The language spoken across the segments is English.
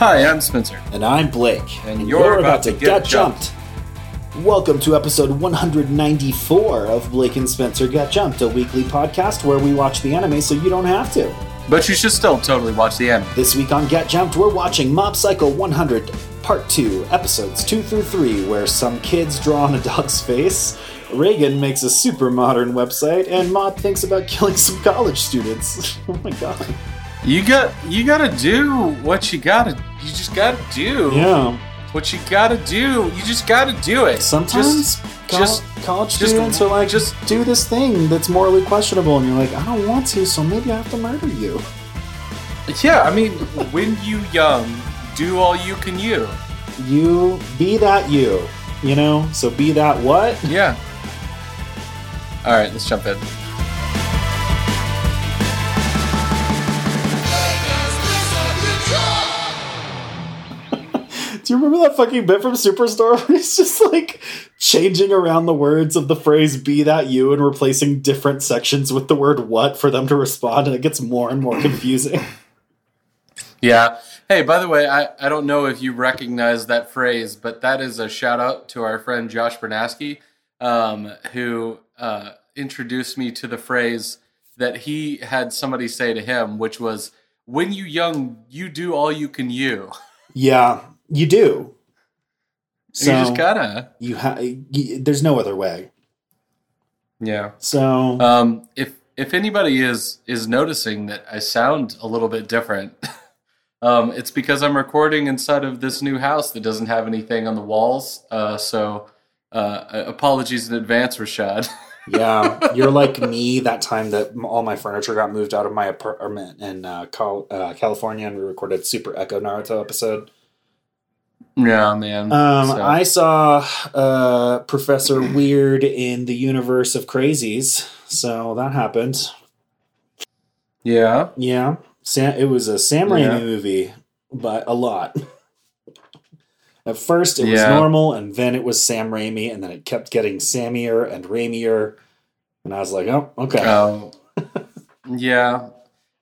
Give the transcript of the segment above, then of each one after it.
Hi, I'm Spencer. And I'm Blake. And you're about to get jumped. Welcome to episode 194 of Blake and Spencer Get Jumped, a weekly podcast where we watch the anime so you don't have to. But you should still totally watch the anime. This week on Get Jumped, we're watching Mob Psycho 100, Part 2, episodes 2 through 3, where some kids draw on a dog's face, Reigen makes a super modern website, and Mob thinks about killing some college students. oh my god. You got you gotta do what you gotta you just gotta do. Yeah. What you gotta do. You just gotta do it. Sometimes Just- col- just- college just- students are like, just- just do this thing that's morally questionable, and you're like, I don't want to, so maybe I have to murder you. Yeah, I mean, when you young, do all you can you. You be that you, you know. So be that what? Yeah. All right, let's jump in. Do you remember that fucking bit from Superstore where he's just like changing around the words of the phrase "be that you" and replacing different sections with the word "what" for them to respond, and it gets more and more confusing. Yeah. Hey, by the way, I, I don't know if you recognize that phrase, but that is a shout out to our friend Josh Bernaski, um, who uh, introduced me to the phrase that he had somebody say to him, which was, "When you young, you do all you can you." yeah, you do. So you just gotta. you ha- y- there's no other way. Yeah. So Um, if if anybody is is noticing that I sound a little bit different, um, it's because I'm recording inside of this new house that doesn't have anything on the walls. Uh, so uh, apologies in advance, Rashad. yeah, you're like me that time that all my furniture got moved out of my apartment in uh, Cal- uh, California, and we recorded Super Echo Naruto episode. Yeah, man. Um, So- I saw uh, Professor Weird in the universe of Crazies, so that happened. yeah. Yeah, Sam, it was a Sam Raimi Yeah. movie, but a lot. At first, it was normal, and then it was Sam Raimi, and then it kept getting Sammier and Raimier, and I was like, "Oh, okay." Oh, yeah.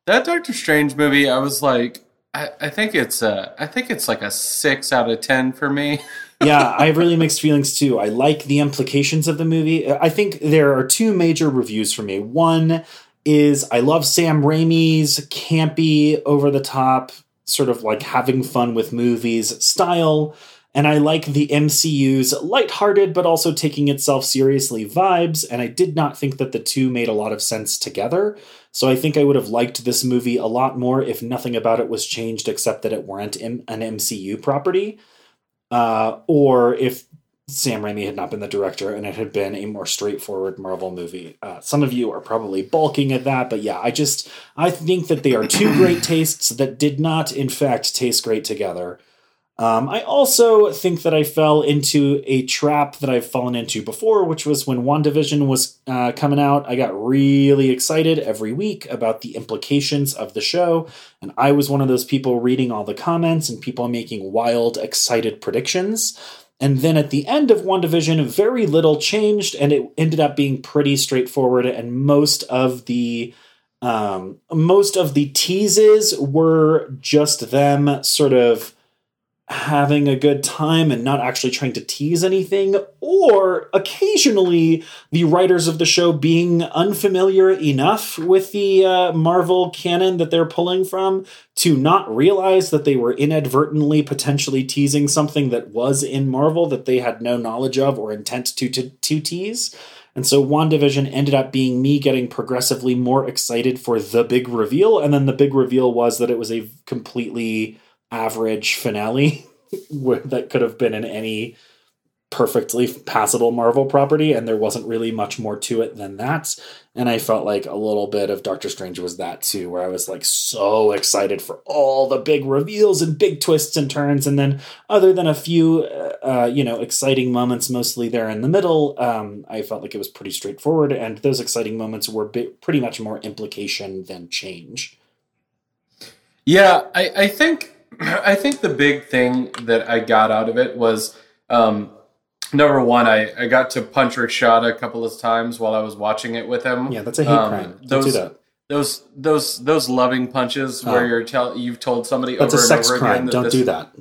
That Doctor Strange movie, I was like, I, I think it's a, I think it's like a six out of ten for me. yeah, I have really mixed feelings too. I like the implications of the movie. I think there are two major reviews for me. One is I love Sam Raimi's campy, over the top, sort of like having fun with movies style. And I like the MCU's lighthearted but also taking itself seriously vibes. And I did not think that the two made a lot of sense together. So I think I would have liked this movie a lot more if nothing about it was changed except that it weren't an MCU property uh, or if Sam Raimi had not been the director and it had been a more straightforward Marvel movie. Uh, some of you are probably balking at that, but yeah, I just I think that they are two great tastes that did not, in fact, taste great together. Um, I also think that I fell into a trap that I've fallen into before, which was when WandaVision was uh, coming out. I got really excited every week about the implications of the show, and I was one of those people reading all the comments and people making wild, excited predictions. And then at the end of WandaVision, very little changed, and it ended up being pretty straightforward. And most of the um, most of the teases were just them sort of having a good time and not actually trying to tease anything, or occasionally the writers of the show being unfamiliar enough with the uh, Marvel canon that they're pulling from to not realize that they were inadvertently potentially teasing something that was in Marvel that they had no knowledge of or intent to, to, to tease. And so WandaVision ended up being me getting progressively more excited for the big reveal. And then the big reveal was that it was a completely average finale that could have been in any perfectly passable Marvel property, and there wasn't really much more to it than that. And I felt like a little bit of Doctor Strange was that too, where I was like so excited for all the big reveals and big twists and turns, and then other than a few, uh, uh, you know, exciting moments, mostly there in the middle, um, I felt like it was pretty straightforward, and those exciting moments were bi- pretty much more implication than change. Yeah, I, I think I think the big thing that I got out of it was um, number one, I, I got to punch Rashad a couple of times while I was watching it with him. Yeah, that's a hate Um, crime. Don't those- do that. those those those loving punches Oh. where you're tell you've told somebody That's over a sex and over crime. again that Don't this- do that.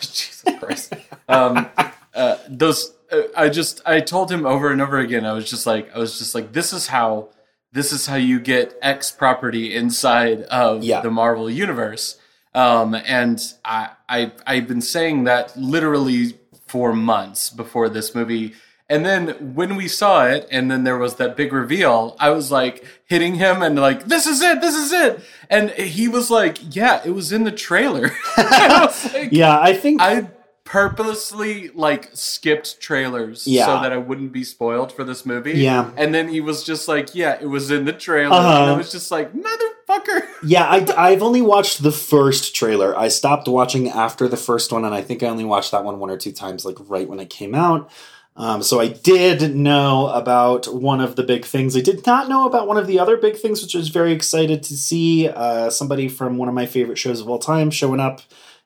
Jesus Christ. Um, uh, those uh, I just I told him over and over again. I was just like I was just like this is how this is how you get X property inside of Yeah. the Marvel universe. Um, and I I I've been saying that literally for months before this movie. And then when we saw it, and then there was that big reveal, I was like hitting him and like, "This is it, this is it," and he was like, "Yeah, it was in the trailer." I like, Yeah, I think I purposely like skipped trailers Yeah. so that I wouldn't be spoiled for this movie. Yeah. And then he was just like, "Yeah, it was in the trailer," and Uh-huh. I was just like, "Motherfucker!" Yeah, I, I've only watched the first trailer. I stopped watching after the first one, and I think I only watched that one one or two times, like right when it came out. Um, so I did know about one of the big things. I did not know about one of the other big things, which I was very excited to see. Uh, somebody from one of my favorite shows of all time showing up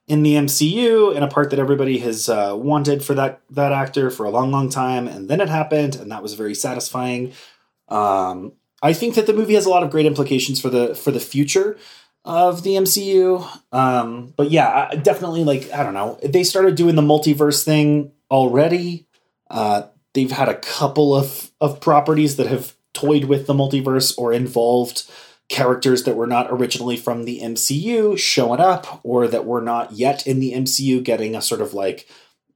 in the MCU in a part that everybody has uh, wanted for that that actor for a long, long time, and then it happened, and that was very satisfying. Um, I think that the movie has a lot of great implications for the for the future of the MCU. Um, but yeah, definitely like I don't know. They started doing the multiverse thing already. Uh, they've had a couple of of properties that have toyed with the multiverse or involved characters that were not originally from the MCU showing up or that were not yet in the MCU getting a sort of like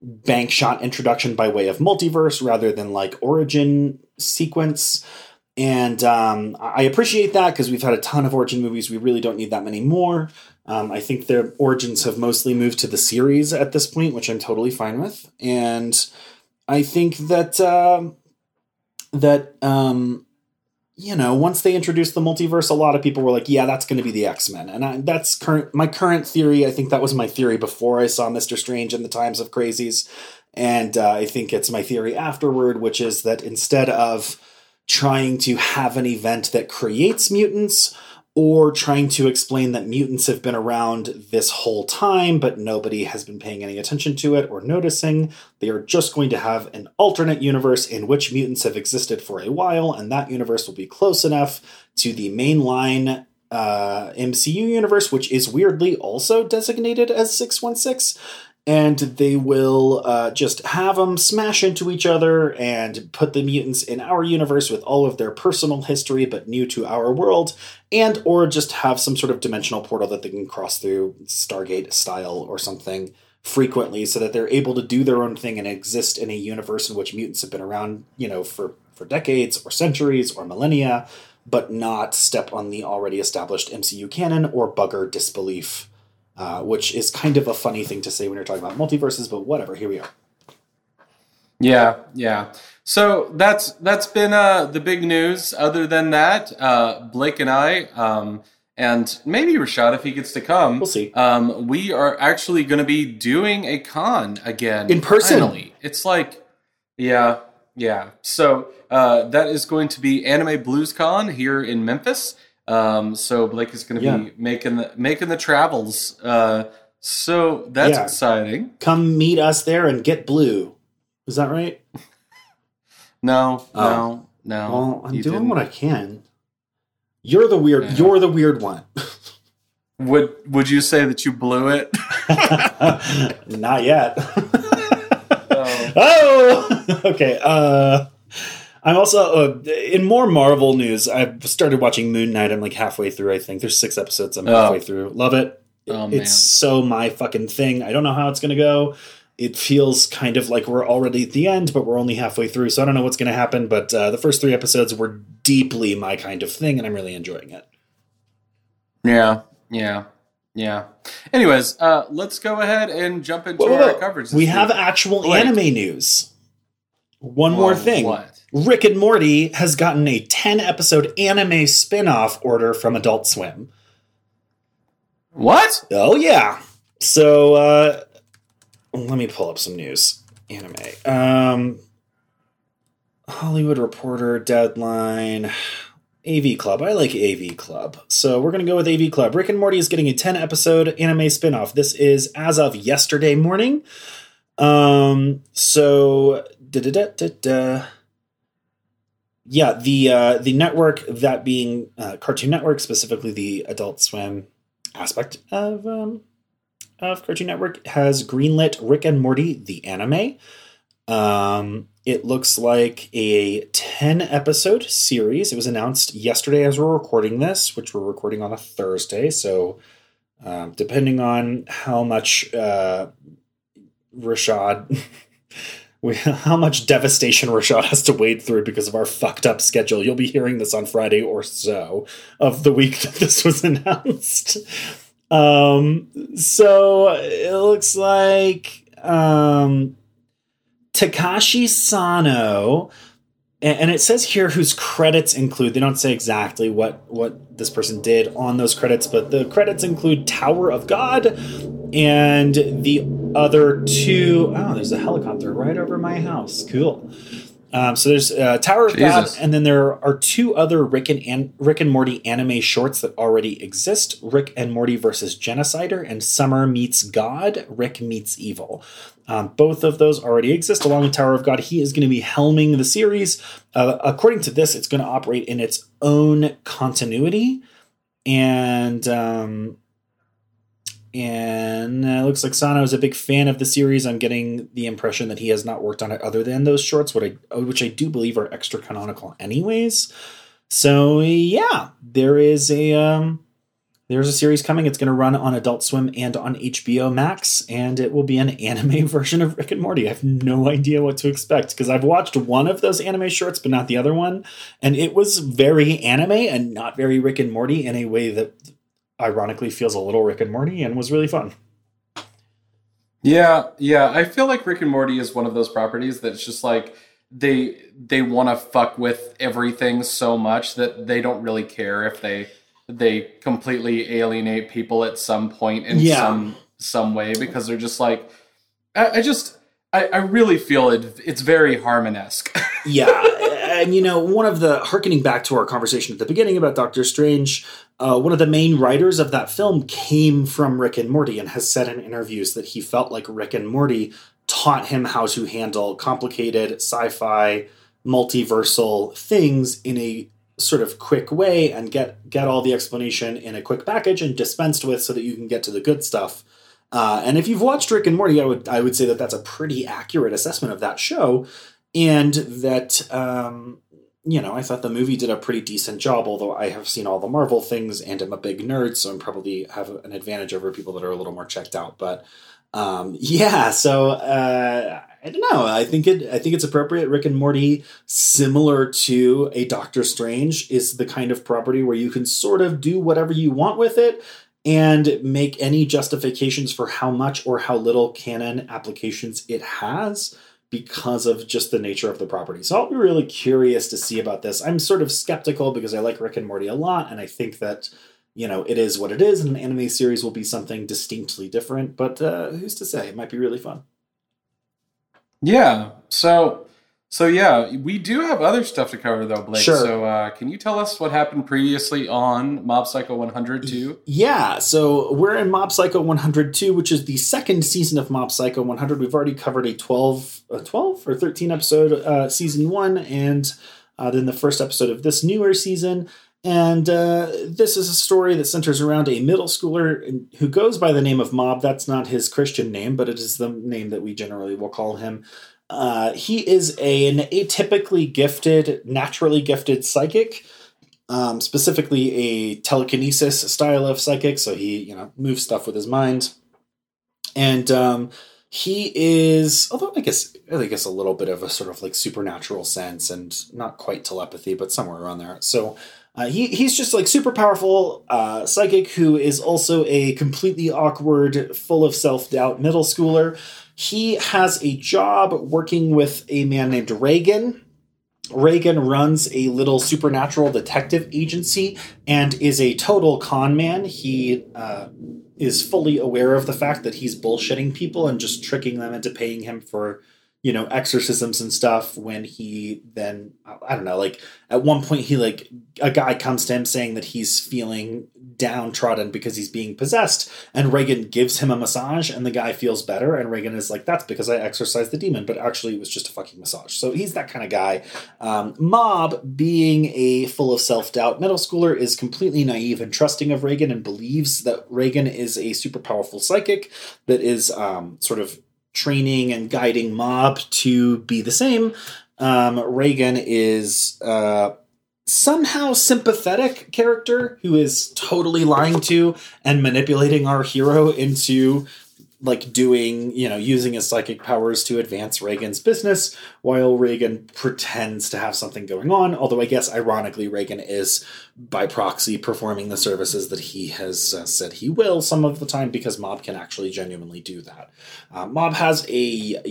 bank shot introduction by way of multiverse rather than like origin sequence. And um, I appreciate that because we've had a ton of origin movies. We really don't need that many more. Um, I think their origins have mostly moved to the series at this point, which I'm totally fine with. And I think that um that um, you know once they introduced the multiverse, a lot of people were like, "Yeah, that's going to be the X Men," and I, that's current my current theory. I think that was my theory before I saw Mister Strange and the Times of Crazies, and uh, I think it's my theory afterward, which is that instead of trying to have an event that creates mutants or trying to explain that mutants have been around this whole time, but nobody has been paying any attention to it or noticing. They are just going to have an alternate universe in which mutants have existed for a while, and that universe will be close enough to the mainline uh, MCU universe, which is weirdly also designated as 616 and they will uh, just have them smash into each other and put the mutants in our universe with all of their personal history but new to our world and or just have some sort of dimensional portal that they can cross through stargate style or something frequently so that they're able to do their own thing and exist in a universe in which mutants have been around you know for for decades or centuries or millennia but not step on the already established mcu canon or bugger disbelief uh, which is kind of a funny thing to say when you're talking about multiverses, but whatever. Here we are. Yeah, yeah. So that's that's been uh, the big news. Other than that, uh, Blake and I, um, and maybe Rashad if he gets to come, We'll see. Um, we are actually going to be doing a con again In person. Finally, it's like, yeah, yeah. So uh, that is going to be Anime Blues Con here in Memphis. Um, so Blake is going to Yeah. be making the making the travels. Uh, so that's Yeah. exciting. Come meet us there and get blue. Is that right? No, Oh. no, no. well, I'm doing didn't. what I can. You're the weird. Yeah. You're the weird one. Would Would you say that you blew it? Not yet. Oh. oh, okay. Uh, I'm also uh, in more Marvel news. I've started watching Moon Knight. I'm like halfway through. I think there's six episodes. I'm Oh. halfway through. Love it. Oh, man. it's so my fucking thing. I don't know how it's gonna go. It feels kind of like we're already at the end, but we're only halfway through. So I don't know what's gonna happen. But uh, the first three episodes were deeply my kind of thing, and I'm really enjoying it. Yeah, yeah, yeah. Anyways, uh, let's go ahead and jump into Whoa, whoa, our coverage. We week. have actual Blake. anime news. One more thing. What? Rick and Morty has gotten a 10 episode anime spin off order from Adult Swim. What? Oh, yeah. So, uh, let me pull up some news. Anime. Um, Hollywood Reporter, Deadline, AV Club. I like AV Club. So, we're going to go with AV Club. Rick and Morty is getting a 10 episode anime spin off. This is as of yesterday morning. Um, so, da da da da da. Yeah, the uh, the network that being uh, Cartoon Network, specifically the Adult Swim aspect of um, of Cartoon Network, has greenlit Rick and Morty the anime. Um, it looks like a 10 episode series. It was announced yesterday as we're recording this, which we're recording on a Thursday. So, um, depending on how much uh, Rashad, we, how much devastation Rashad has to wade through because of our fucked up schedule, you'll be hearing this on Friday or so of the week that this was announced. Um, so it looks like um, Takashi Sano, and it says here whose credits include. They don't say exactly what what this person did on those credits, but the credits include Tower of God and the other two oh there's a helicopter right over my house. Cool. Um, so there's uh, Tower of Jesus. God, and then there are two other Rick and An- Rick and Morty anime shorts that already exist: Rick and Morty versus Genocider and Summer Meets God, Rick Meets Evil. Um, both of those already exist along with Tower of God. He is going to be helming the series. Uh, according to this, it's going to operate in its own continuity, and um, and it looks like Sano is a big fan of the series. I'm getting the impression that he has not worked on it other than those shorts, what I, which I do believe are extra canonical, anyways. So yeah, there is a um, there's a series coming. It's going to run on Adult Swim and on HBO Max, and it will be an anime version of Rick and Morty. I have no idea what to expect because I've watched one of those anime shorts, but not the other one, and it was very anime and not very Rick and Morty in a way that ironically feels a little Rick and Morty and was really fun. Yeah, yeah. I feel like Rick and Morty is one of those properties that's just like they they want to fuck with everything so much that they don't really care if they they completely alienate people at some point in yeah. some some way because they're just like I, I just I, I really feel it it's very Harmon-esque. yeah and you know, one of the harkening back to our conversation at the beginning about Doctor Strange, uh, one of the main writers of that film came from Rick and Morty and has said in interviews that he felt like Rick and Morty taught him how to handle complicated sci-fi multiversal things in a sort of quick way and get get all the explanation in a quick package and dispensed with so that you can get to the good stuff. Uh, and if you've watched Rick and Morty, I would I would say that that's a pretty accurate assessment of that show and that um, you know, I thought the movie did a pretty decent job, although I have seen all the Marvel things and I'm a big nerd, so I'm probably have an advantage over people that are a little more checked out. But um, yeah, so uh, I don't know. I think it. I think it's appropriate. Rick and Morty, similar to a Doctor Strange, is the kind of property where you can sort of do whatever you want with it and make any justifications for how much or how little canon applications it has because of just the nature of the property. So I'll be really curious to see about this. I'm sort of skeptical because I like Rick and Morty a lot, and I think that you know it is what it is, and an anime series will be something distinctly different. But uh, who's to say? It might be really fun. Yeah. So so yeah, we do have other stuff to cover though, Blake. Sure. So uh, can you tell us what happened previously on Mob Psycho 102? Yeah, so we're in Mob Psycho 102, which is the second season of Mob Psycho 100. We've already covered a 12, a 12 or 13 episode uh, season one, and uh, then the first episode of this newer season. And uh, this is a story that centers around a middle schooler who goes by the name of Mob. That's not his Christian name, but it is the name that we generally will call him. Uh, he is a, an atypically gifted, naturally gifted psychic, um, specifically a telekinesis style of psychic. So he, you know, moves stuff with his mind, and um, he is, although I guess, I guess a little bit of a sort of like supernatural sense, and not quite telepathy, but somewhere around there. So. Uh, he, he's just like super powerful uh, psychic who is also a completely awkward, full of self doubt middle schooler he has a job working with a man named Reigen. Reigen runs a little supernatural detective agency and is a total con man. He uh, is fully aware of the fact that he's bullshitting people and just tricking them into paying him for you know exorcisms and stuff when he then i don't know like at one point he like a guy comes to him saying that he's feeling downtrodden because he's being possessed and reigen gives him a massage and the guy feels better and reigen is like that's because i exorcised the demon but actually it was just a fucking massage. So he's that kind of guy. Um, mob being a full of self-doubt middle schooler is completely naive and trusting of reigen and believes that reigen is a super powerful psychic that is um, sort of training and guiding Mob to be the same. Um, Reigen is uh, somehow sympathetic character who is totally lying to and manipulating our hero into like doing, you know, using his psychic powers to advance Reigen's business while Reigen pretends to have something going on. Although I guess ironically, Reigen is by proxy performing the services that he has uh, said he will some of the time because Mob can actually genuinely do that. Uh, Mob has a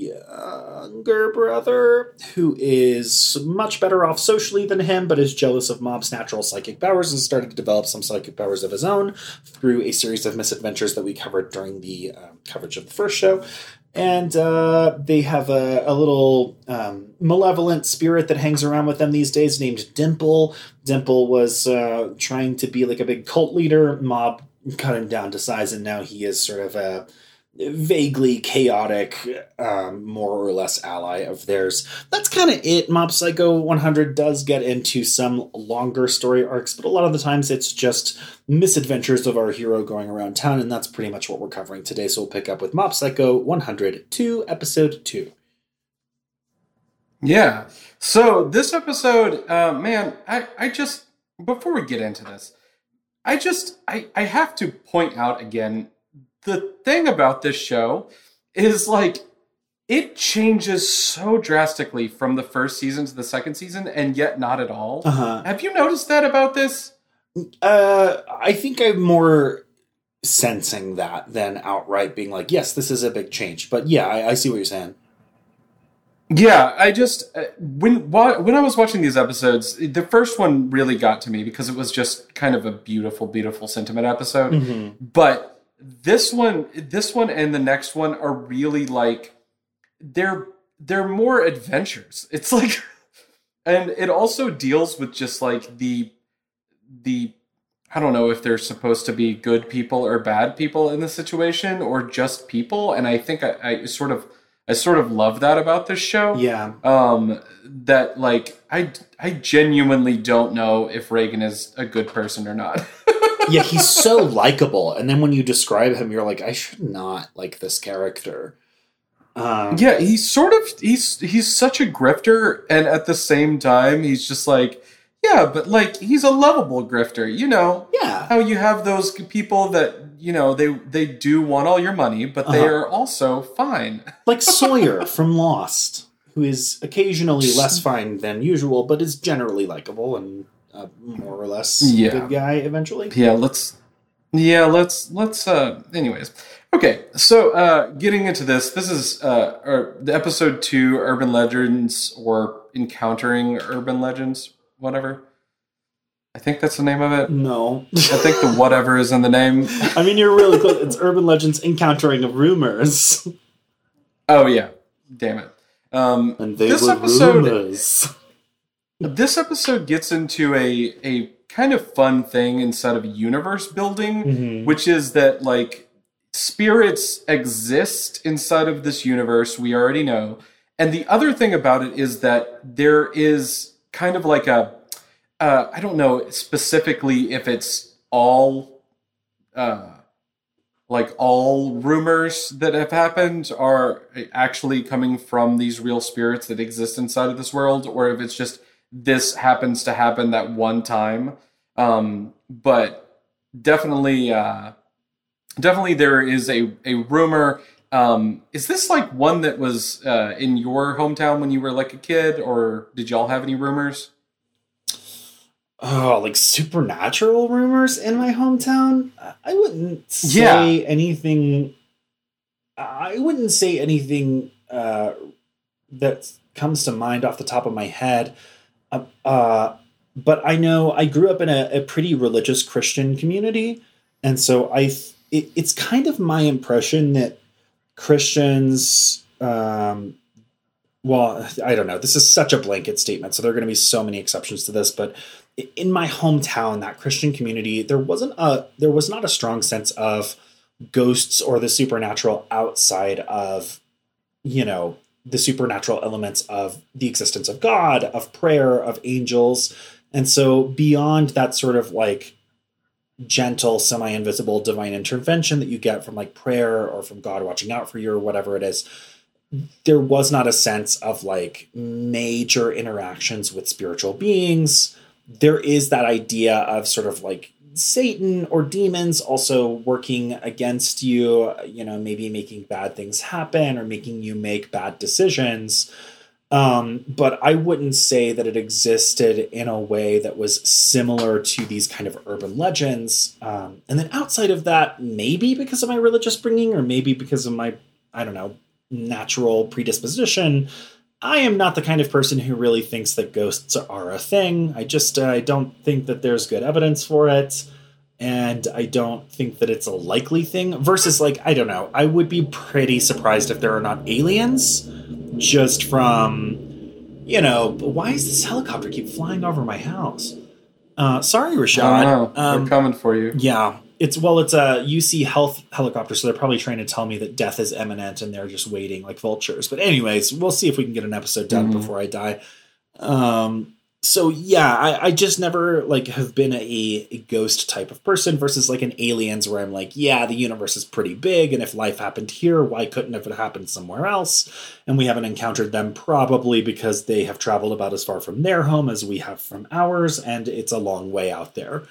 younger brother who is much better off socially than him, but is jealous of Mob's natural psychic powers and started to develop some psychic powers of his own through a series of misadventures that we covered during the uh, coverage of the first show. And uh, they have a, a little um, malevolent spirit that hangs around with them these days named Dimple. Dimple was uh, trying to be like a big cult leader. Mob cut him down to size, and now he is sort of a vaguely chaotic, um, more or less ally of theirs. That's kind of it. Mob Psycho 100 does get into some longer story arcs, but a lot of the times it's just misadventures of our hero going around town, and that's pretty much what we're covering today. So we'll pick up with Mob Psycho 100 to episode 2. Yeah. So this episode, uh, man, I, I just, before we get into this, I just, I, I have to point out again the thing about this show is like it changes so drastically from the first season to the second season and yet not at all uh-huh. have you noticed that about this uh i think i'm more sensing that than outright being like yes this is a big change but yeah i, I see what you're saying yeah, I just uh, when when I was watching these episodes, the first one really got to me because it was just kind of a beautiful, beautiful sentiment episode. Mm-hmm. But this one this one and the next one are really like they're they're more adventures. It's like and it also deals with just like the the i don't know if they're supposed to be good people or bad people in the situation or just people and i think i, I sort of i sort of love that about this show. Yeah. Um that like i i genuinely don't know if reigen is a good person or not yeah, he's so likable, and then when you describe him, you're like, I should not like this character. Um, yeah, he's sort of he's he's such a grifter, and at the same time, he's just like, yeah, but like he's a lovable grifter, you know. Yeah, how you have those people that you know they they do want all your money, but uh-huh. they are also fine, like Sawyer from Lost, who is occasionally less fine than usual, but is generally likable and a more or less yeah. good guy eventually. Yeah, let's yeah, let's let's uh anyways. Okay, so uh getting into this, this is uh or the episode 2 Urban Legends or Encountering Urban Legends, whatever. I think that's the name of it. No. I think the whatever is in the name. I mean, you're really close. It's Urban Legends Encountering Rumors. Oh yeah. Damn it. Um and they this were episode rumors this episode gets into a a kind of fun thing instead of universe building, mm-hmm. which is that like spirits exist inside of this universe. We already know. And the other thing about it is that there is kind of like a uh, I don't know specifically if it's all uh, like all rumors that have happened are actually coming from these real spirits that exist inside of this world, or if it's just this happens to happen that one time. Um, but definitely, uh, definitely there is a, a rumor. Um, is this like one that was uh, in your hometown when you were like a kid, or did y'all have any rumors? Oh, like supernatural rumors in my hometown? I wouldn't say yeah. anything. I wouldn't say anything uh, that comes to mind off the top of my head. Uh, uh, but I know I grew up in a, a pretty religious Christian community, and so I it, it's kind of my impression that Christians um, well, I don't know. This is such a blanket statement, so there are going to be so many exceptions to this. But in my hometown, that Christian community, there wasn't a there was not a strong sense of ghosts or the supernatural outside of, you know, the supernatural elements of the existence of God, of prayer, of angels. And so beyond that sort of like gentle, semi invisible divine intervention that you get from like prayer or from God watching out for you or whatever it is, there was not a sense of like major interactions with spiritual beings. There is that idea of sort of like Satan or demons also working against you, you know, maybe making bad things happen or making you make bad decisions. Um, but I wouldn't say that it existed in a way that was similar to these kind of urban legends. Um, and then outside of that, maybe because of my religious bringing, or maybe because of my, I don't know, natural predisposition, I am not the kind of person who really thinks that ghosts are a thing. I just uh, I don't think that there's good evidence for it, and I don't think that it's a likely thing. Versus, like I don't know, I would be pretty surprised if there are not aliens just from, you know, why does this helicopter keep flying over my house? Uh, sorry, Rashad. Um, We're coming for you. Yeah, it's well, it's a UC Health helicopter, so they're probably trying to tell me that death is imminent, and they're just waiting like vultures. But anyways, we'll see if we can get an episode done mm-hmm. before I die. Um, so yeah, I, I just never like have been a, a ghost type of person versus like an aliens where I'm like, yeah, the universe is pretty big, and if life happened here, why couldn't it have happened somewhere else? And we haven't encountered them probably because they have traveled about as far from their home as we have from ours, and it's a long way out there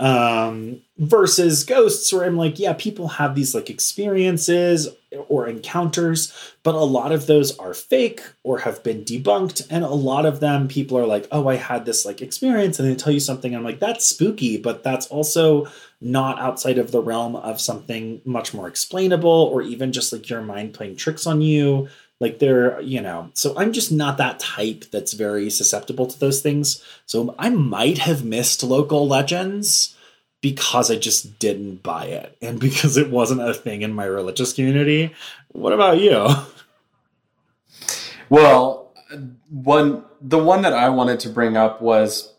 um versus ghosts where i'm like yeah people have these like experiences or encounters but a lot of those are fake or have been debunked. And a lot of them people are like oh i had this like experience and they tell you something. I'm like that's spooky but that's also not outside of the realm of something much more explainable or even just like your mind playing tricks on you like they're, you know, so I'm just not that type that's very susceptible to those things. So I might have missed local legends because I just didn't buy it and because it wasn't a thing in my religious community. What about you? Well, one the one that I wanted to bring up was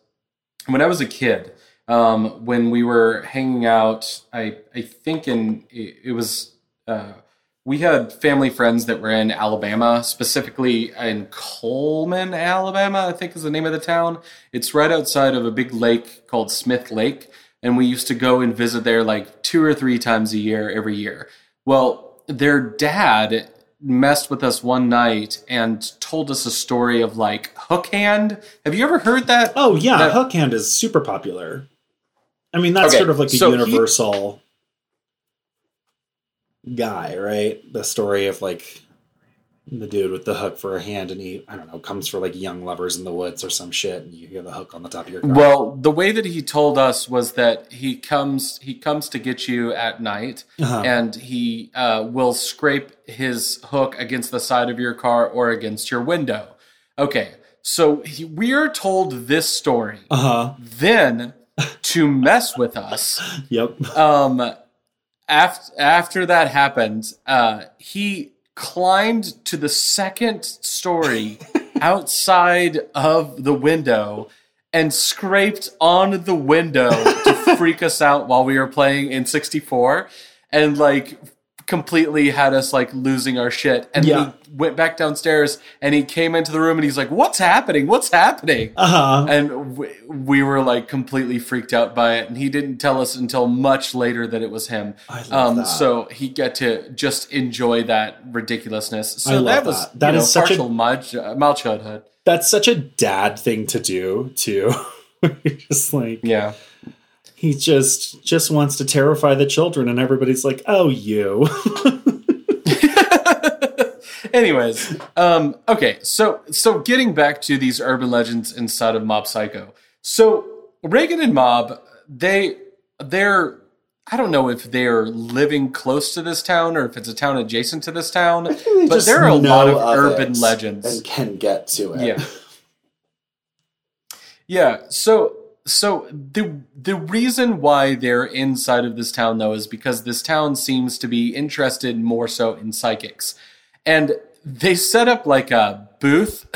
when I was a kid. Um, when we were hanging out, I I think in it was uh, we had family friends that were in Alabama, specifically in Cullman, Alabama, I think is the name of the town. It's right outside of a big lake called Smith Lake. And we used to go and visit there like two or three times a year, every year. Well, their dad messed with us one night and told us a story of like hook hand. Have you ever heard that? Oh, yeah. That... Hook hand is super popular. I mean, that's okay, sort of like a so universal guy, right? The story of like the dude with the hook for a hand and he I don't know comes for like young lovers in the woods or some shit and you have the hook on the top of your car. Well, the way that he told us was that he comes he comes to get you at night uh-huh. and he uh, will scrape his hook against the side of your car or against your window. Okay, so he, we are told this story. Uh-huh. Then to mess with us. Yep. Um after after that happened, uh, he climbed to the second story outside of the window and scraped on the window to freak us out while we were playing in 64 and like completely had us like losing our shit. And yeah. he went back downstairs and he came into the room and he's like, "What's happening? What's happening?" Uh-huh. And we, we were like completely freaked out by it. And he didn't tell us until much later that it was him. I love um, that. So he got to just enjoy that ridiculousness. So that was that, that is know, such partial a mild, mild childhood. That's such a dad thing to do too. just like yeah he just just wants to terrify the children and everybody's like oh you anyways um okay so so getting back to these urban legends inside of mob psycho so reigen and mob they they're I don't know if they're living close to this town or if it's a town adjacent to this town, but there are a lot of, of urban legends and can get to it. Yeah. Yeah. So so the the reason why they're inside of this town though is because this town seems to be interested more so in psychics. And they set up like a booth.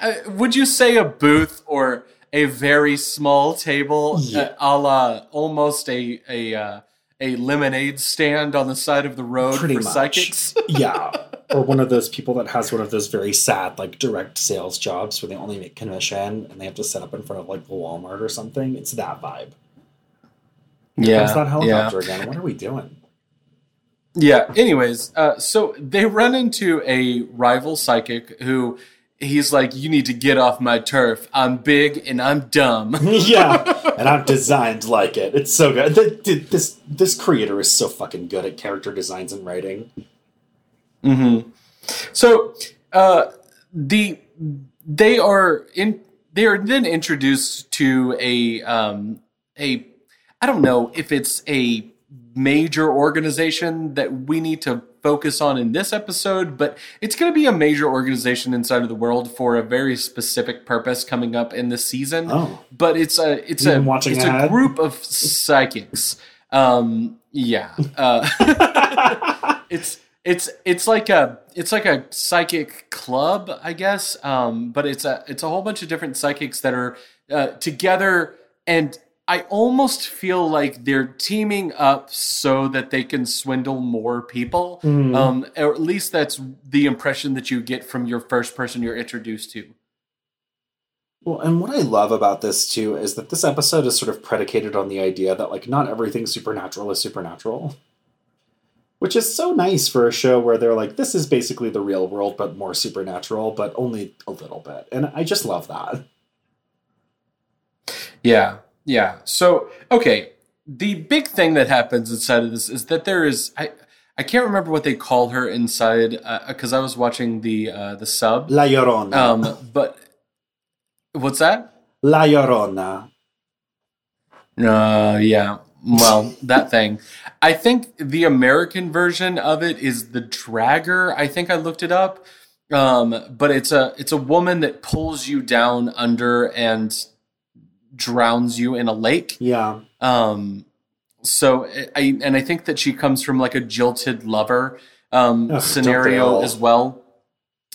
Uh, Would you say a booth or a very small table, Yeah. uh, a la almost a a uh, a lemonade stand on the side of the road Pretty for much. psychics? yeah. Or one of those people that has one of those very sad, like direct sales jobs where they only make commission and they have to set up in front of like the Walmart or something. It's that vibe. Here comes that helicopter again. What are we doing? Yeah. Anyways, uh, so they run into a rival psychic who he's like, "You need to get off my turf. I'm big and I'm dumb." yeah, and I'm designed like it. It's so good. Th- th- This this creator is so fucking good at character designs and writing. Hmm So uh, the they are in they are then introduced to a um, a I don't know if it's a major organization that we need to focus on in this episode, but it's going to be a major organization inside of the world for a very specific purpose coming up in the season. Oh. But it's a it's You've a it's a group of psychics. Um, yeah. Uh, it's it's it's like a it's like a psychic club, I guess. Um, but it's a it's a whole bunch of different psychics that are uh, together, and I almost feel like they're teaming up so that they can swindle more people. Mhm. Um, or at least that's the impression that you get from your first person you're introduced to. Well, and what I love about this too is that this episode is sort of predicated on the idea that like not everything supernatural is supernatural. Which is so nice for a show where they're like, this is basically the real world, but more supernatural, but only a little bit. And I just love that. Yeah, yeah. So, okay, the big thing that happens inside of this is that there is I I can't remember what they call her inside because I was watching the uh, the sub. La Llorona. Um, but what's that? La Llorona. Uh, yeah. Well, that thing. I think the American version of it is the Dragger. I think I looked it up. Um, but it's a it's a woman that pulls you down under and drowns you in a lake. Yeah. Um, so I and I think that she comes from like a jilted lover um, Ugh, scenario as well.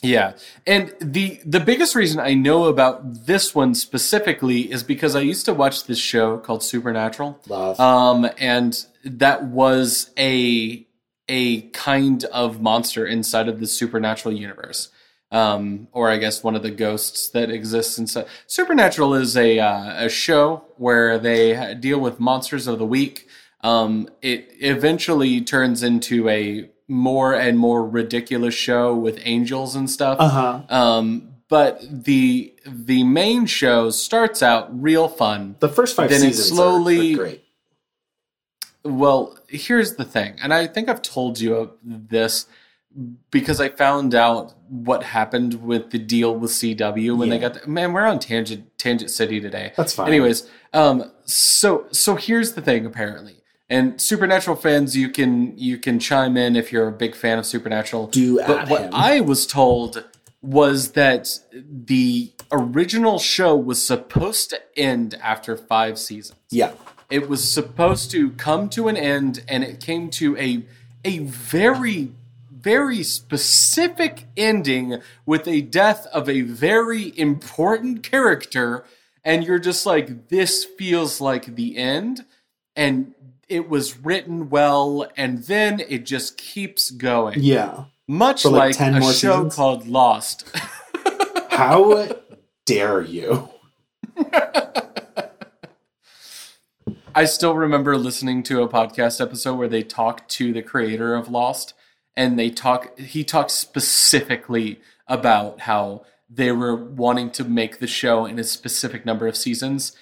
Yeah, and the the biggest reason I know about this one specifically is because I used to watch this show called Supernatural, Love. um, and that was a a kind of monster inside of the supernatural universe. Um, or I guess one of the ghosts that exists inside. Supernatural is a uh, a show where they deal with monsters of the week. Um, it eventually turns into a more and more ridiculous show with angels and stuff. Uh huh. Um, but the the main show starts out real fun. The first five Then it seasons slowly- are, great. Well, here's the thing, and I think I've told you this because I found out what happened with the deal with CW when they got. The, man, we're on tangent tangent city today. That's fine. Anyways, um, so so here's the thing. Apparently, and Supernatural fans, you can you can chime in if you're a big fan of Supernatural. Do But what him. I was told was that the original show was supposed to end after five seasons. yeah. It was supposed to come to an end, and it came to a a very very specific ending with a death of a very important character and you're just like this feels like the end and it was written well and then it just keeps going Yeah. much For, like, like, 10 a more show seasons? called lost How dare you? I still remember listening to a podcast episode where they talked to the creator of Lost and they talk he talked specifically about how they were wanting to make the show in a specific number of seasons.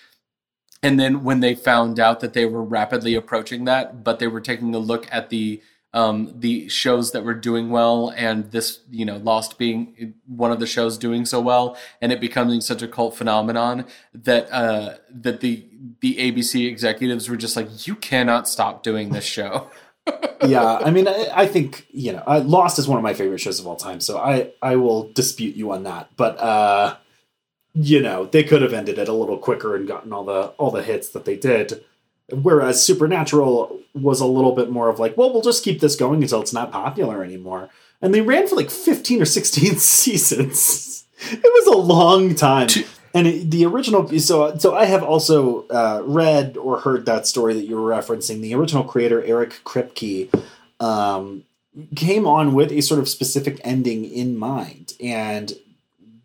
And then when they found out that they were rapidly approaching that, but they were taking a look at the um, the shows that were doing well, and this, you know, Lost being one of the shows doing so well, and it becoming such a cult phenomenon that uh, that the the ABC executives were just like, you cannot stop doing this show. yeah, I mean, I, I think you know, Lost is one of my favorite shows of all time, so I I will dispute you on that. But uh, you know, they could have ended it a little quicker and gotten all the all the hits that they did. Whereas Supernatural was a little bit more of like, well, we'll just keep this going until it's not popular anymore. and they ran for like 15 or 16 seasons. it was a long time. And it, the original, so so I have also uh, read or heard that story that you were referencing. The original creator Eric Kripke um, came on with a sort of specific ending in mind, and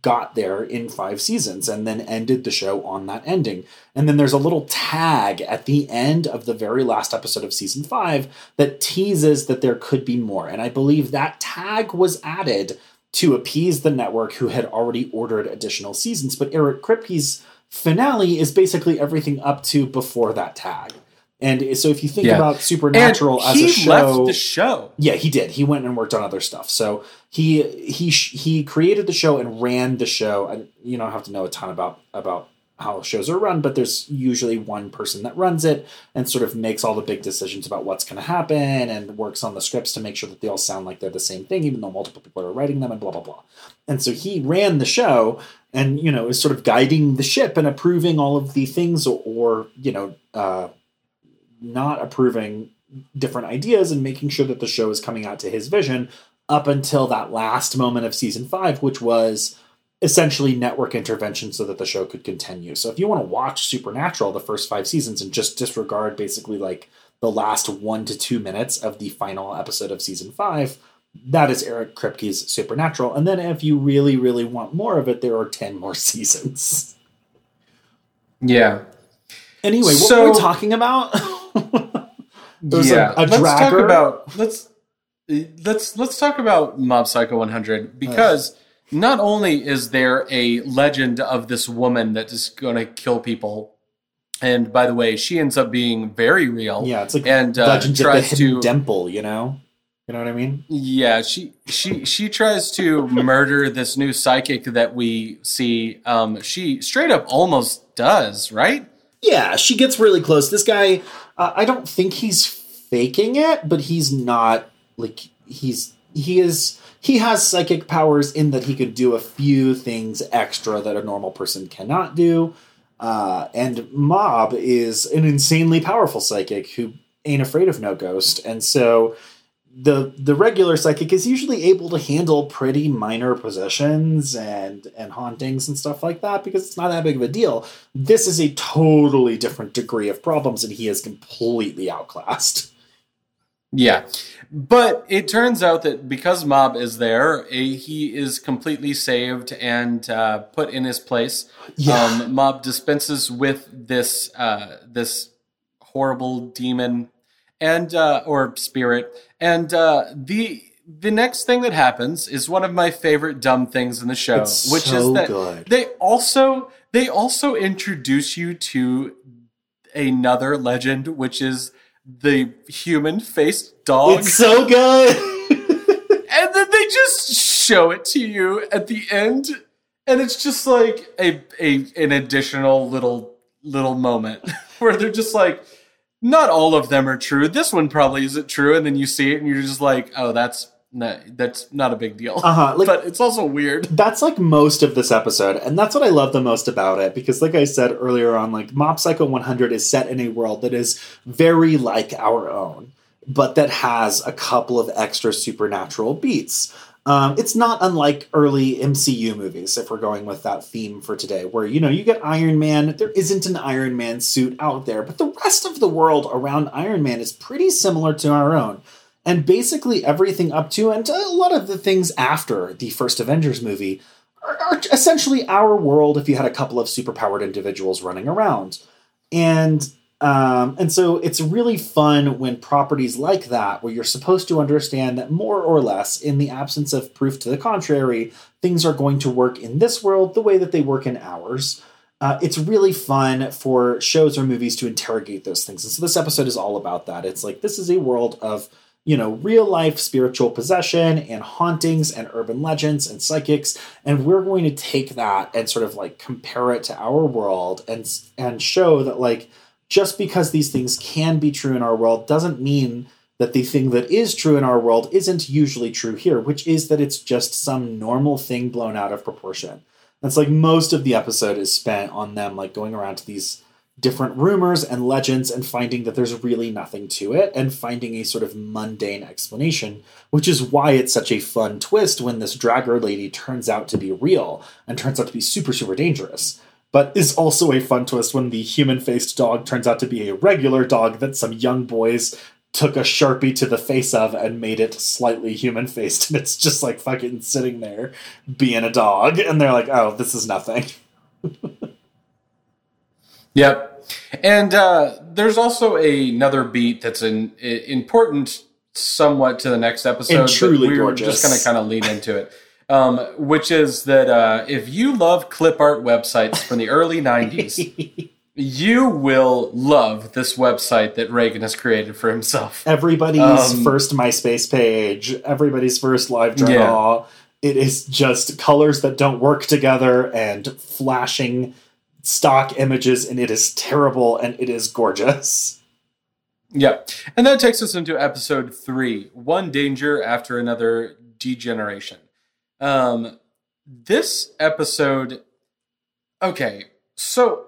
got there in five seasons and then ended the show on that ending. And then there's a little tag at the end of the very last episode of season five that teases that there could be more. And I believe that tag was added to appease the network who had already ordered additional seasons. But Eric Kripke's finale is basically everything up to before that tag. And so if you think yeah. about Supernatural and as a show, left the show. Yeah, he did. He went and worked on other stuff. So he he he created the show and ran the show. And you don't have to know a ton about about how shows are run, but there's usually one person that runs it and sort of makes all the big decisions about what's going to happen and works on the scripts to make sure that they all sound like they're the same thing, even though multiple people are writing them and blah blah blah. And so he ran the show and you know is sort of guiding the ship and approving all of the things or, or you know. Uh, not approving different ideas and making sure that the show is coming out to his vision up until that last moment of season five, which was essentially network intervention so that the show could continue. So if you want to watch Supernatural, the first five seasons, and just disregard basically like the last one to two minutes of the final episode of season five, that is Eric Kripke's Supernatural. And then if you really, really want more of it, there are 10 more seasons. Yeah. Anyway, what so, were we talking about? yeah, a, a let's talk about let's let's let's talk about Mob Psycho 100 because not only is there a legend of this woman that is going to kill people, and by the way, she ends up being very real. Yeah, it's like and uh, Legends tries of the to Temple, you know. You know what I mean? Yeah, she she she tries to murder this new psychic that we see. Um, she straight up almost does, right? Yeah, she gets really close. This guy, I don't think he's faking it, but he's not like he's he is he has psychic powers in that he could do a few things extra that a normal person cannot do. Uh, and Mob is an insanely powerful psychic who ain't afraid of no ghost, and so the the regular psychic is usually able to handle pretty minor possessions and and hauntings and stuff like that because it's not that big of a deal. This is a totally different degree of problems, and he is completely outclassed. Yeah, but it turns out that because Mob is there, a, he is completely saved and uh, put in his place. Yeah. Um, Mob dispenses with this uh, this horrible demon and uh, or spirit. And uh, the the next thing that happens is one of my favorite dumb things in the show, it's which so is that good. they also they also introduce you to another legend, which is the human faced dog. It's so good. and then they just show it to you at the end, and it's just like a a an additional little little moment where they're just like not all of them are true. This one probably isn't true, and then you see it and you're just like, oh, that's not, that's not a big deal. Uh-huh. Like, but it's also weird. That's like most of this episode, and that's what I love the most about it. Because, like I said earlier on, like Mob Psycho 100 is set in a world that is very like our own, but that has a couple of extra supernatural beats. Um, it's not unlike early MCU movies, if we're going with that theme for today, where you know you get Iron Man. There isn't an Iron Man suit out there, but the rest of the world around Iron Man is pretty similar to our own. And basically everything up to and a lot of the things after the first Avengers movie are, are essentially our world if you had a couple of superpowered individuals running around. And um, and so it's really fun when properties like that, where you're supposed to understand that more or less, in the absence of proof to the contrary, things are going to work in this world the way that they work in ours. Uh, it's really fun for shows or movies to interrogate those things. And so this episode is all about that. It's like this is a world of you know, real life spiritual possession and hauntings and urban legends and psychics. And we're going to take that and sort of like compare it to our world and and show that like just because these things can be true in our world doesn't mean that the thing that is true in our world isn't usually true here, which is that it's just some normal thing blown out of proportion. That's like most of the episode is spent on them like going around to these different rumors and legends and finding that there's really nothing to it and finding a sort of mundane explanation, which is why it's such a fun twist when this dragger lady turns out to be real and turns out to be super, super dangerous. But is also a fun twist when the human faced dog turns out to be a regular dog that some young boys took a sharpie to the face of and made it slightly human faced. And it's just like fucking sitting there being a dog. And they're like, oh, this is nothing. Yep. And uh, there's also a, another beat that's an, important somewhat to the next episode. And truly we're gorgeous. just going to kind of lean into it. Um, which is that uh, if you love clip art websites from the early 90s, you will love this website that Reigen has created for himself. Everybody's Um, first MySpace page, everybody's first live draw. It is just colors that don't work together and flashing stock images, and it is terrible and it is gorgeous. Yeah. And that takes us into episode three one danger after another degeneration. Um, this episode, okay, so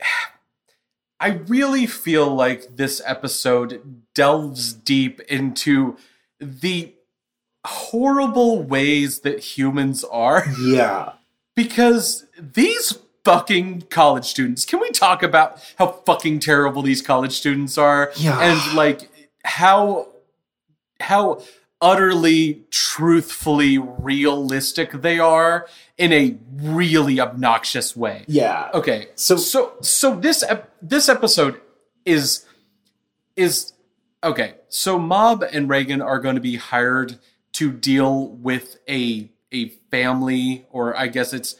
I really feel like this episode delves deep into the horrible ways that humans are Yeah. because these fucking college students can we talk about how fucking terrible these college students are Yeah. and like how how utterly truthfully realistic they are in a really obnoxious way Yeah. okay So- so so this ep- this episode is is okay so mob and reigen are going to be hired to deal with a a family or i guess it's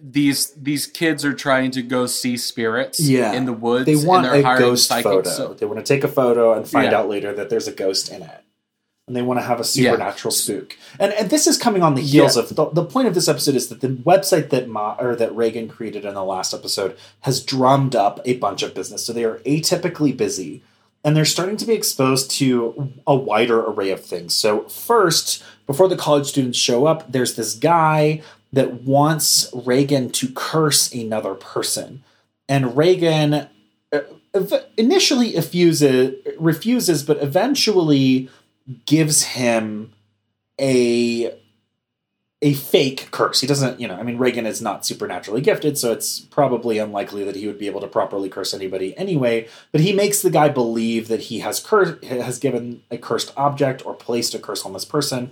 these these kids are trying to go see spirits Yeah. in the woods They and want they're a hiring ghost psychics, photo. so- they want to take a photo and find Yeah. out later that there's a ghost in it. And they want to have a Yeah. supernatural spook. And, and this is coming on the heels Yeah. of the, the point of this episode is that the website that Ma, or that Reigen created in the last episode has drummed up a bunch of business. So they are atypically busy and they're starting to be exposed to a wider array of things. So first, before the college students show up, there's this guy that wants Reigen to curse another person. And Reigen uh, initially refuses, but eventually gives him a a fake curse. He doesn't, you know, I mean, Reigen is not supernaturally gifted, so it's probably unlikely that he would be able to properly curse anybody anyway. But he makes the guy believe that he has cursed, has given a cursed object or placed a curse on this person,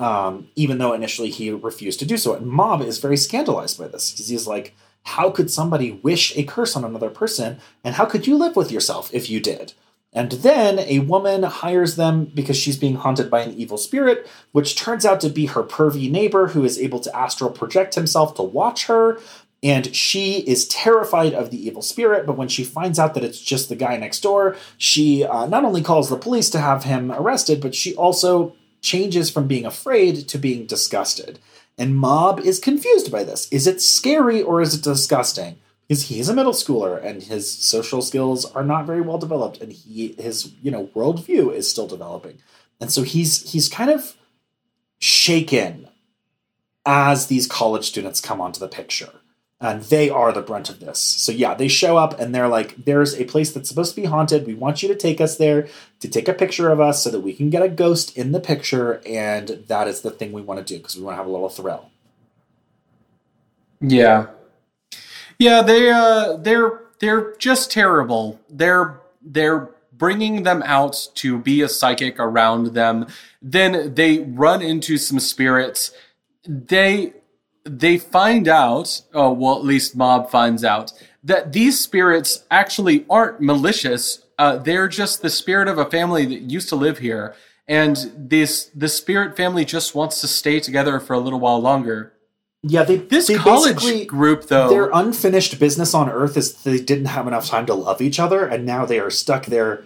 um, even though initially he refused to do so. And Mob is very scandalized by this because he's like, "How could somebody wish a curse on another person? And how could you live with yourself if you did?" And then a woman hires them because she's being haunted by an evil spirit, which turns out to be her pervy neighbor who is able to astral project himself to watch her. And she is terrified of the evil spirit, but when she finds out that it's just the guy next door, she uh, not only calls the police to have him arrested, but she also changes from being afraid to being disgusted. And Mob is confused by this. Is it scary or is it disgusting? Because he's a middle schooler and his social skills are not very well developed and he his you know worldview is still developing. And so he's he's kind of shaken as these college students come onto the picture. And they are the brunt of this. So yeah they show up and they're like there's a place that's supposed to be haunted. We want you to take us there to take a picture of us so that we can get a ghost in the picture. And that is the thing we want to do because we want to have a little thrill. Yeah. Yeah, they uh they're they're just terrible. They're they're bringing them out to be a psychic around them. Then they run into some spirits. They they find out, oh well at least Mob finds out that these spirits actually aren't malicious. Uh, they're just the spirit of a family that used to live here. And this the spirit family just wants to stay together for a little while longer. Yeah they This they college group though Their unfinished business on Earth is they didn't have enough time to love each other, and now they are stuck there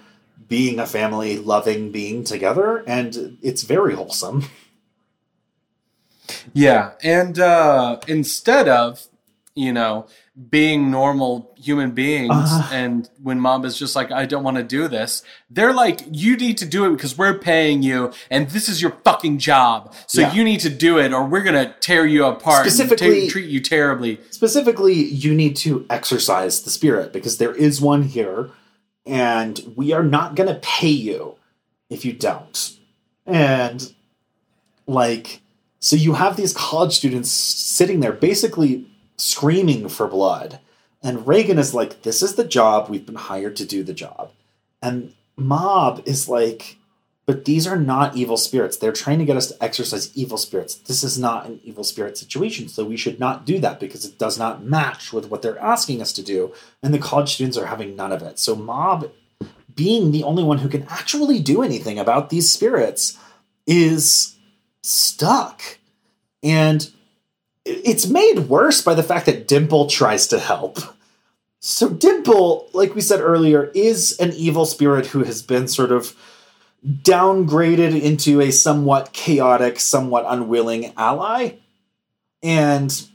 being a family, loving being together, and it's very wholesome. Yeah, and uh, instead of you know being normal human beings. Uh. and when mom is just like, I don't want to do this, they're like, you need to do it because we're paying you, and this is your fucking job. So Yeah. you need to do it, or we're gonna tear you apart, Specifically- ta- treat you terribly. Specifically, you need to exercise the spirit because there is one here, and we are not going to pay you if you don't. And, like, so you have these college students sitting there basically screaming for blood. And Reigen is like, This is the job. We've been hired to do the job. And Mob is like, But these are not evil spirits. They're trying to get us to exercise evil spirits. This is not an evil spirit situation. So we should not do that because it does not match with what they're asking us to do. And the college students are having none of it. So Mob, being the only one who can actually do anything about these spirits, is stuck. And it's made worse by the fact that Dimple tries to help. So Dimple, like we said earlier, is an evil spirit who has been sort of downgraded into a somewhat chaotic, somewhat unwilling ally. And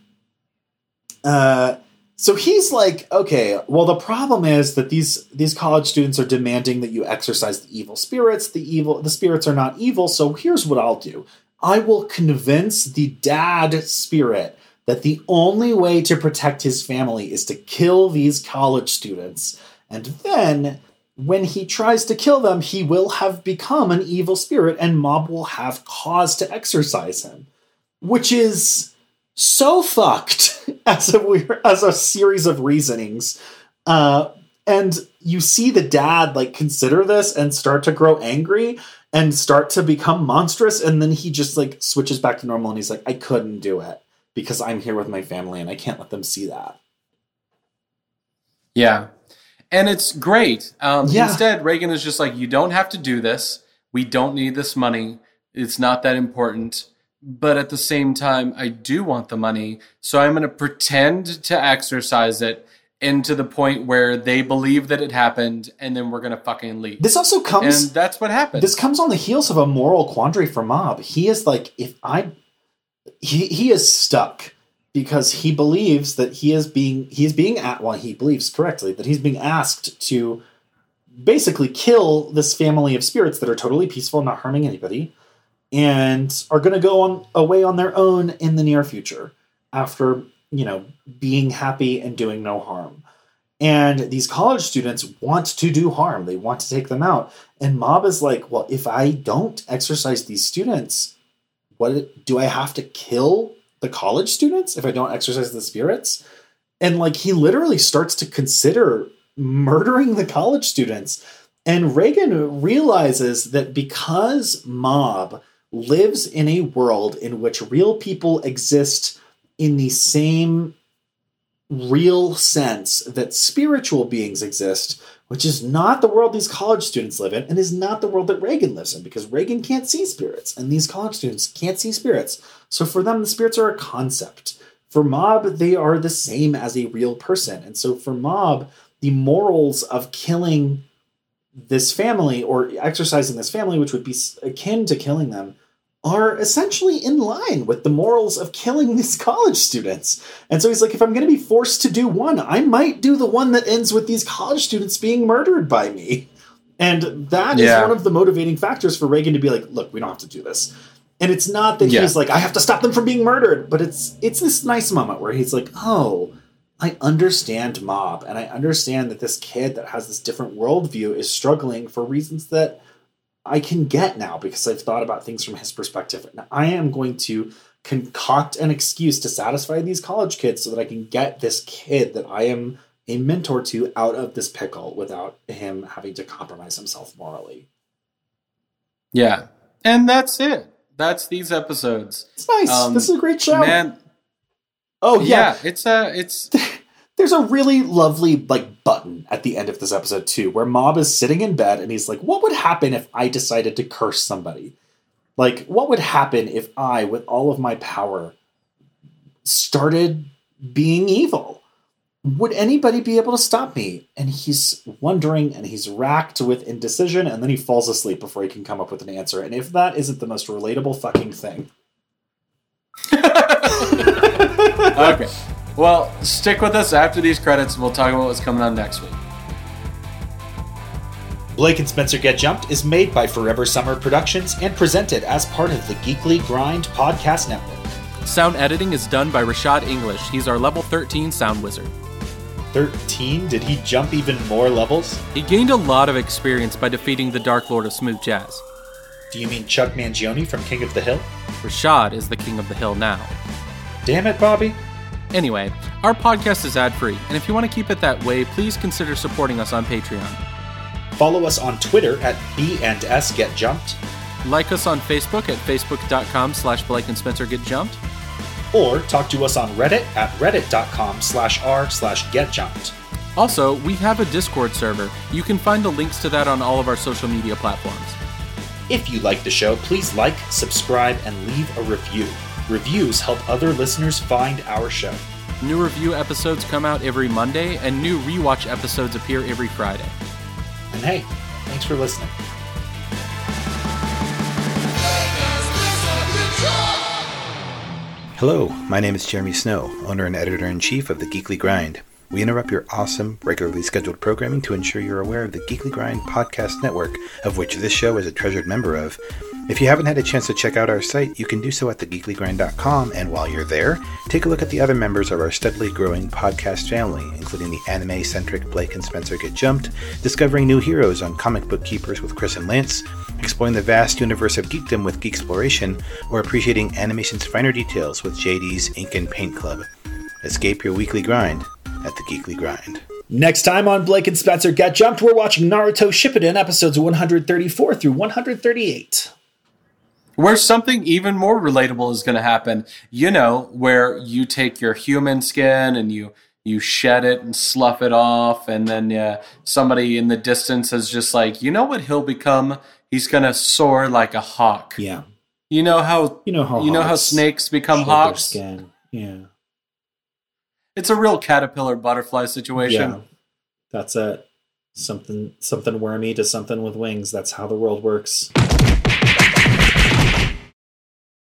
uh so he's like, okay, well the problem is that these these college students are demanding that you exercise the evil spirits. The evil the spirits are not evil, so here's what I'll do. I will convince the dad spirit that the only way to protect his family is to kill these college students. And then, when he tries to kill them, he will have become an evil spirit, and Mob will have cause to exorcise him. Which is so fucked as a as a series of reasonings. Uh, and you see the dad like consider this and start to grow angry and start to become monstrous and then he just like switches back to normal and he's like i couldn't do it because i'm here with my family and i can't let them see that Yeah. And it's great. Um, Yeah. Instead, Reigen is just like, you don't have to do this. We don't need this money. It's not that important. But at the same time, I do want the money. So I'm going to pretend to exercise it and to the point where they believe that it happened and then we're going to fucking leave. this also comes and that's what happened. this comes on the heels of a moral quandary for mob he is like if i he, he is stuck because he believes that he is being he is being at well he believes correctly that he's being asked to basically kill this family of spirits that are totally peaceful not harming anybody and are going to go on away on their own in the near future after you know being happy and doing no harm. And these college students want to do harm. They want to take them out. And mob is like well if i don't exercise these students what do i have to kill the college students if i don't exercise the spirits? And like he literally starts to consider murdering the college students. And reigen realizes that because mob lives in a world in which real people exist in the same real sense that spiritual beings exist, which is not the world these college students live in and is not the world that Reigen lives in because Reigen can't see spirits and these college students can't see spirits. So for them, the spirits are a concept. For Mob, they are the same as a real person. And so for Mob, the morals of killing this family or exercising this family, which would be akin to killing them, are essentially in line with the morals of killing these college students. And so he's like, if I'm going to be forced to do one, I might do the one that ends with these college students being murdered by me. And that is Yeah. one of the motivating factors for Reigen to be like, look, we don't have to do this. And it's not that Yeah. he's like, I have to stop them from being murdered, but it's it's this nice moment where he's like, oh, I understand mob, and I understand that this kid that has this different worldview is struggling for reasons that I can get now because I've thought about things from his perspective. And I am going to concoct an excuse to satisfy these college kids so that I can get this kid that I am a mentor to out of this pickle without him having to compromise himself morally. yeah. And that's it. That's these episodes. It's nice. Um, this is a great show. Man, oh yeah. yeah, it's uh it's There's a really lovely like button at the end of this episode too, where Mob is sitting in bed and he's like, "What would happen if I decided to curse somebody? Like, what would happen if I, with all of my power, started being evil? Would anybody be able to stop me?" And he's wondering and he's racked with indecision, and then he falls asleep before he can come up with an answer. And if that isn't the most relatable fucking thing, okay. Well, stick with us after these credits, and we'll talk about what's coming on next week. Blake and Spencer Get Jumped is made by Forever Summer Productions and presented as part of the Geekly Grind Podcast Network. Sound editing is done by Rashad English. He's our level 13 sound wizard. 13? Did he jump even more levels? He gained a lot of experience by defeating the Dark Lord of Smooth Jazz. Do you mean Chuck Mangione from King of the Hill? Rashad is the king of the hill now. Damn it, Bobby. Anyway, our podcast is ad free, and if you want to keep it that way, please consider supporting us on Patreon. Follow us on Twitter at B and S Get Jumped, Like us on Facebook at facebook.com slash Blake and Spencer Get Jumped. or talk to us on Reddit at reddit.com slash r slash get jumped. Also, we have a Discord server. You can find the links to that on all of our social media platforms. If you like the show, please like, subscribe, and leave a review. Reviews help other listeners find our show. New review episodes come out every Monday, and new rewatch episodes appear every Friday. And hey, thanks for listening. Hello, my name is Jeremy Snow, owner and editor in chief of the Geekly Grind. We interrupt your awesome, regularly scheduled programming to ensure you're aware of the Geekly Grind podcast network, of which this show is a treasured member of. If you haven't had a chance to check out our site, you can do so at thegeeklygrind.com, and while you're there, take a look at the other members of our steadily growing podcast family, including the anime centric Blake and Spencer Get Jumped, discovering new heroes on Comic Book Keepers with Chris and Lance, exploring the vast universe of geekdom with Geek Exploration, or appreciating animation's finer details with JD's Ink and Paint Club. Escape your weekly grind at the Geekly Grind. Next time on Blake and Spencer Get Jumped, we're watching Naruto Shippuden episodes 134 through 138. Where something even more relatable is going to happen, you know, where you take your human skin and you you shed it and slough it off, and then uh, somebody in the distance is just like, you know what he'll become? He's going to soar like a hawk. Yeah. You know how You know how you know how snakes become hawks. Skin. Yeah. It's a real caterpillar butterfly situation. Yeah. That's it. Something something wormy to something with wings. That's how the world works.